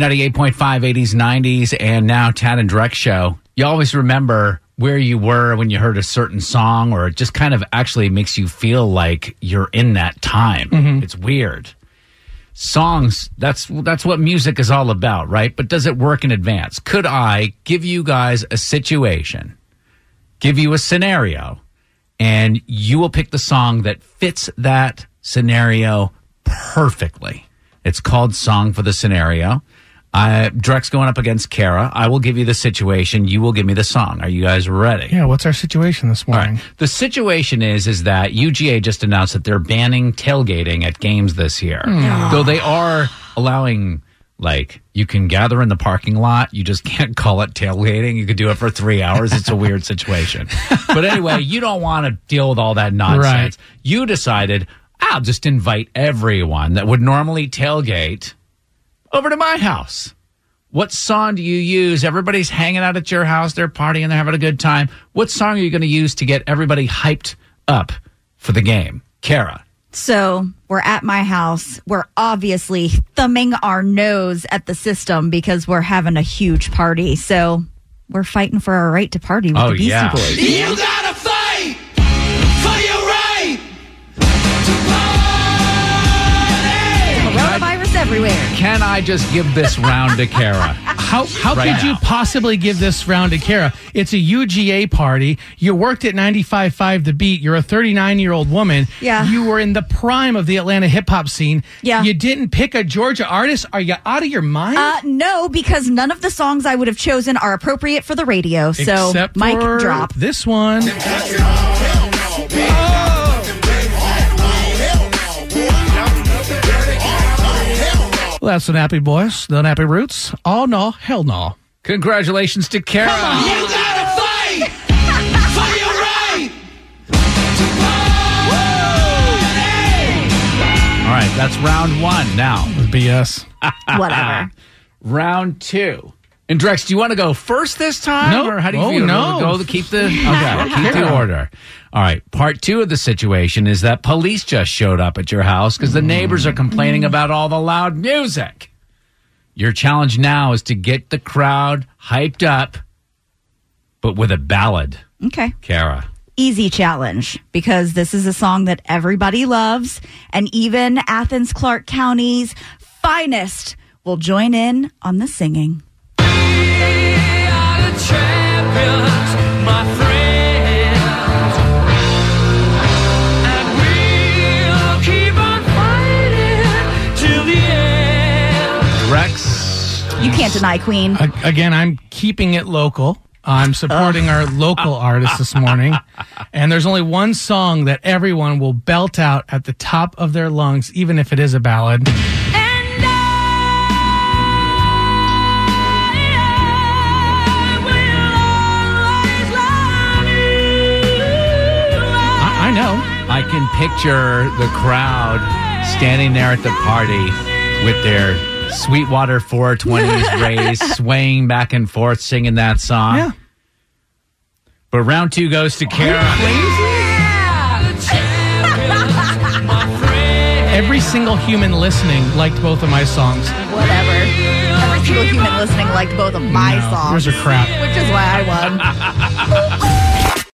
B98.5, 80s, 90s, and now Tad and Drex show. You always remember where you were when you heard a certain song, or it just kind of actually makes you feel like you're in that time. Mm-hmm. It's weird. Songs, that's that's what music is all about, right? But does it work in advance? Could I give you guys a situation, give you a scenario, and you will pick the song that fits that scenario perfectly. It's called Song for the Scenario. I, Drex going up against Kara. I will give you the situation. You will give me the song. Are you guys ready? Yeah, what's our situation this morning? right. The situation is is that UGA just announced that they're banning tailgating at games this year. Hmm. Though they are allowing like you can gather in the parking lot, you just can't call it tailgating. You could do it for 3 hours. It's a weird situation. But anyway, you don't want to deal with all that nonsense. You decided I'll just invite everyone that would normally tailgate over to my house. What song do you use? Everybody's hanging out at your house. They're partying. They're having a good time. What song are you going to use to get everybody hyped up for the game? Kara. So we're at my house. We're obviously thumbing our nose at the system because we're having a huge party. So we're fighting for our right to party with Oh, the Beastie yeah. Boys. Can I just give this round to Kara? How how Right could you possibly give this round to Kara? It's a UGA party. You worked at 95.5 The Beat. You're a 39 year old woman. Yeah. You were in the prime of the Atlanta hip hop scene. Yeah. You didn't pick a Georgia artist. Are you out of your mind? Uh, no, because none of the songs I would have chosen are appropriate for the radio. So, Except mic drop. This one. Well, that's the Nappy Boys, the Nappy Roots. Oh, no, hell no. Congratulations to Kara. You gotta fight for your right to party. All right, that's round one. Now, BS. Whatever. round two. And Drex, do you want to go first this time? Nope. Or how do you Oh, feel? no. Go to keep the okay, keep the order. All right. Part two of the situation is that police just showed up at your house because the neighbors are complaining about all the loud music. Your challenge now is to get the crowd hyped up, but with a ballad, Okay. Kara. Easy challenge because this is a song that everybody loves, and even Athens Clarke County's finest will join in on the singing. You can't deny Queen. Again, I'm keeping it local. I'm supporting our local artists this morning. And there's only one song that everyone will belt out at the top of their lungs, even if it is a ballad. Know. I can picture the crowd standing there at the party with their Sweetwater 420s raised, swaying back and forth, singing that song. Yeah. But round two goes to Kara. Every single human listening liked both of my songs. Whatever. Every single human listening liked both of my No, songs. yours are crap. Which is why I won.